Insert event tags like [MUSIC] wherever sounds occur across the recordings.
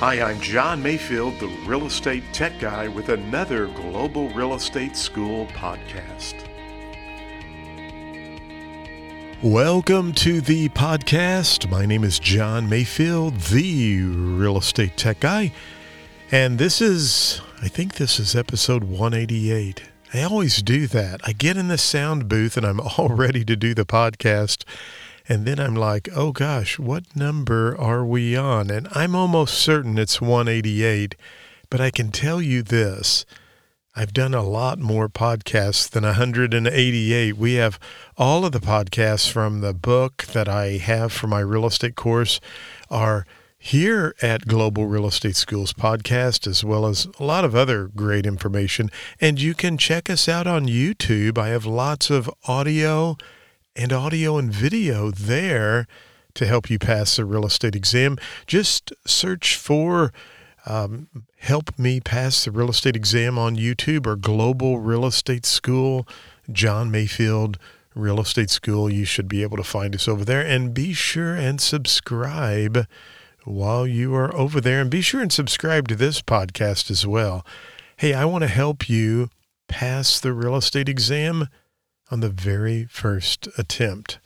Hi, I'm John Mayfield, the real estate tech guy, with another Global Real Estate School podcast. Welcome to the podcast. My name is John Mayfield, the real estate tech guy. And this is, I think this is episode 188. I always do that. I get in the sound booth and I'm [LAUGHS] all ready to do the podcast. And then I'm like, oh gosh, what number are we on? And I'm almost certain it's 188. But I can tell you this I've done a lot more podcasts than 188. We have all of the podcasts from the book that I have for my real estate course are here at Global Real Estate Schools podcast, as well as a lot of other great information. And you can check us out on YouTube. I have lots of audio and audio and video there to help you pass the real estate exam. Just search for um, Help Me Pass the Real Estate Exam on YouTube or Global Real Estate School, John Mayfield Real Estate School. You should be able to find us over there. And be sure and subscribe while you are over there. And be sure and subscribe to this podcast as well. Hey, I want to help you pass the real estate exam on the very first attempt.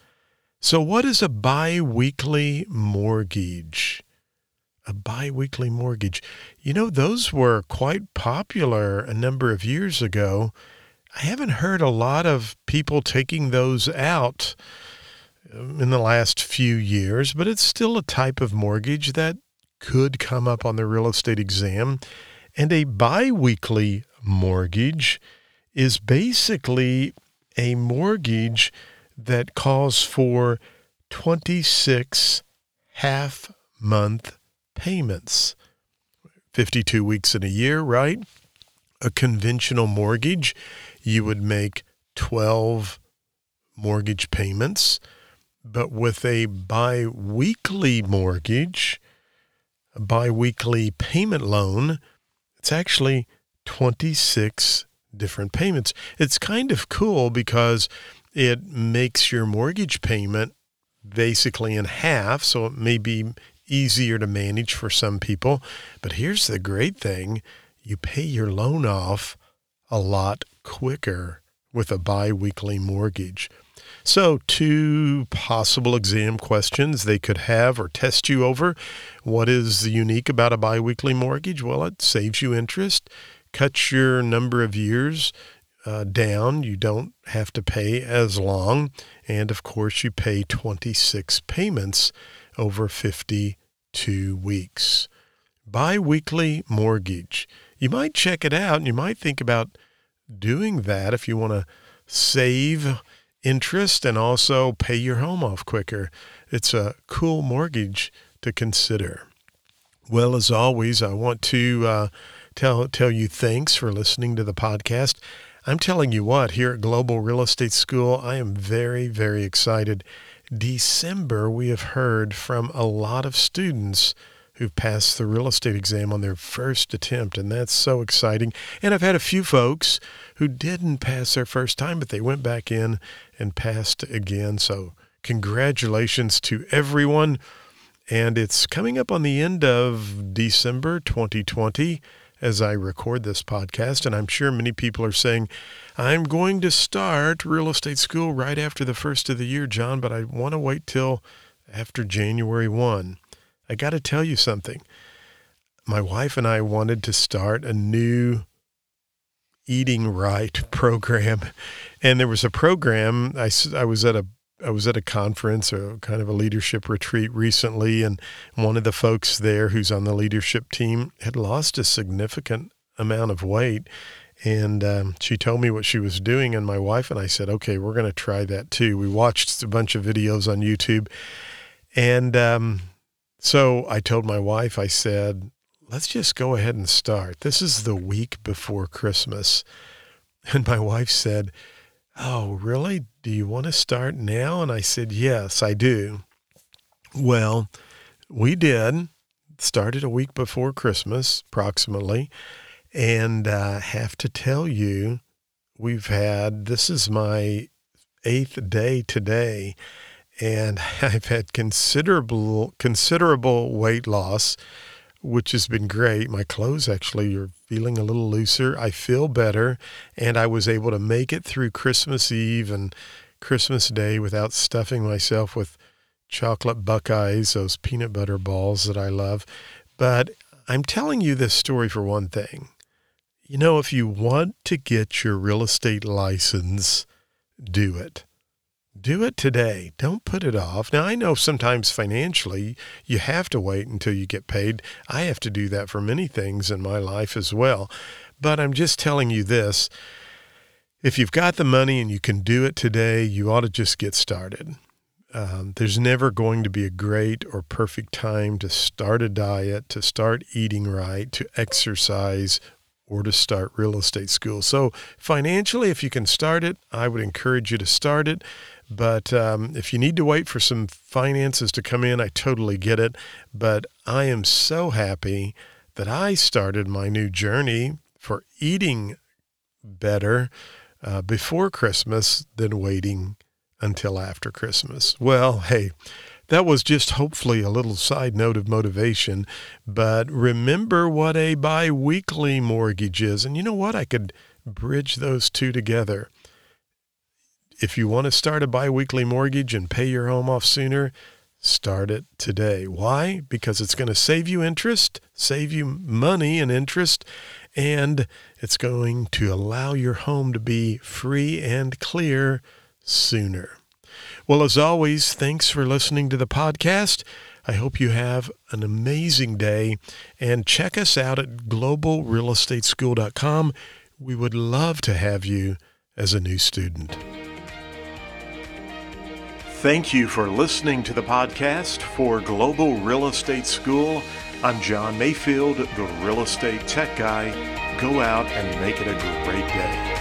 So, what is a biweekly mortgage? A biweekly mortgage. You know, those were quite popular a number of years ago. I haven't heard a lot of people taking those out um, in the last few years, but it's still a type of mortgage that could come up on the real estate exam. And a biweekly mortgage is basically a mortgage that calls for 26 half month payments. 52 weeks in a year, right? A conventional mortgage, you would make 12 mortgage payments. But with a bi weekly mortgage, a bi weekly payment loan, it's actually 26 different payments. It's kind of cool because it makes your mortgage payment basically in half, so it may be easier to manage for some people. But here's the great thing you pay your loan off a lot quicker with a biweekly mortgage. So, two possible exam questions they could have or test you over. What is unique about a biweekly mortgage? Well, it saves you interest cuts your number of years uh, down. You don't have to pay as long. And of course, you pay 26 payments over 52 weeks. Biweekly mortgage. You might check it out and you might think about doing that if you want to save interest and also pay your home off quicker. It's a cool mortgage to consider. Well, as always, I want to uh, tell tell you thanks for listening to the podcast. I'm telling you what, here at Global Real Estate School, I am very, very excited. December, we have heard from a lot of students who've passed the real estate exam on their first attempt, and that's so exciting. And I've had a few folks who didn't pass their first time, but they went back in and passed again. So, congratulations to everyone. And it's coming up on the end of December 2020 as I record this podcast. And I'm sure many people are saying, I'm going to start real estate school right after the first of the year, John, but I want to wait till after January 1. I got to tell you something. My wife and I wanted to start a new eating right [LAUGHS] program. And there was a program, I, I was at a I was at a conference or kind of a leadership retreat recently, and one of the folks there who's on the leadership team had lost a significant amount of weight. And um, she told me what she was doing, and my wife and I said, "Okay, we're going to try that too." We watched a bunch of videos on YouTube, and um, so I told my wife, I said, "Let's just go ahead and start. This is the week before Christmas," and my wife said Oh, really? Do you want to start now? And I said, Yes, I do. Well, we did. Started a week before Christmas, approximately. And I uh, have to tell you, we've had this is my eighth day today, and [LAUGHS] I've had considerable considerable weight loss which has been great. My clothes actually are feeling a little looser. I feel better, and I was able to make it through Christmas Eve and Christmas Day without stuffing myself with chocolate buckeyes, those peanut butter balls that I love. But I'm telling you this story for one thing. You know, if you want to get your real estate license, do it. Do it today. Don't put it off. Now, I know sometimes financially you have to wait until you get paid. I have to do that for many things in my life as well. But I'm just telling you this if you've got the money and you can do it today, you ought to just get started. Um, there's never going to be a great or perfect time to start a diet, to start eating right, to exercise, or to start real estate school. So, financially, if you can start it, I would encourage you to start it. But um, if you need to wait for some finances to come in, I totally get it. But I am so happy that I started my new journey for eating better uh, before Christmas than waiting until after Christmas. Well, hey, that was just hopefully a little side note of motivation, but remember what a biweekly mortgage is. And you know what? I could bridge those two together. If you want to start a biweekly mortgage and pay your home off sooner, start it today. Why? Because it's going to save you interest, save you money and interest, and it's going to allow your home to be free and clear sooner. Well, as always, thanks for listening to the podcast. I hope you have an amazing day and check us out at globalrealestateschool.com. We would love to have you as a new student. Thank you for listening to the podcast for Global Real Estate School. I'm John Mayfield, the real estate tech guy. Go out and make it a great day.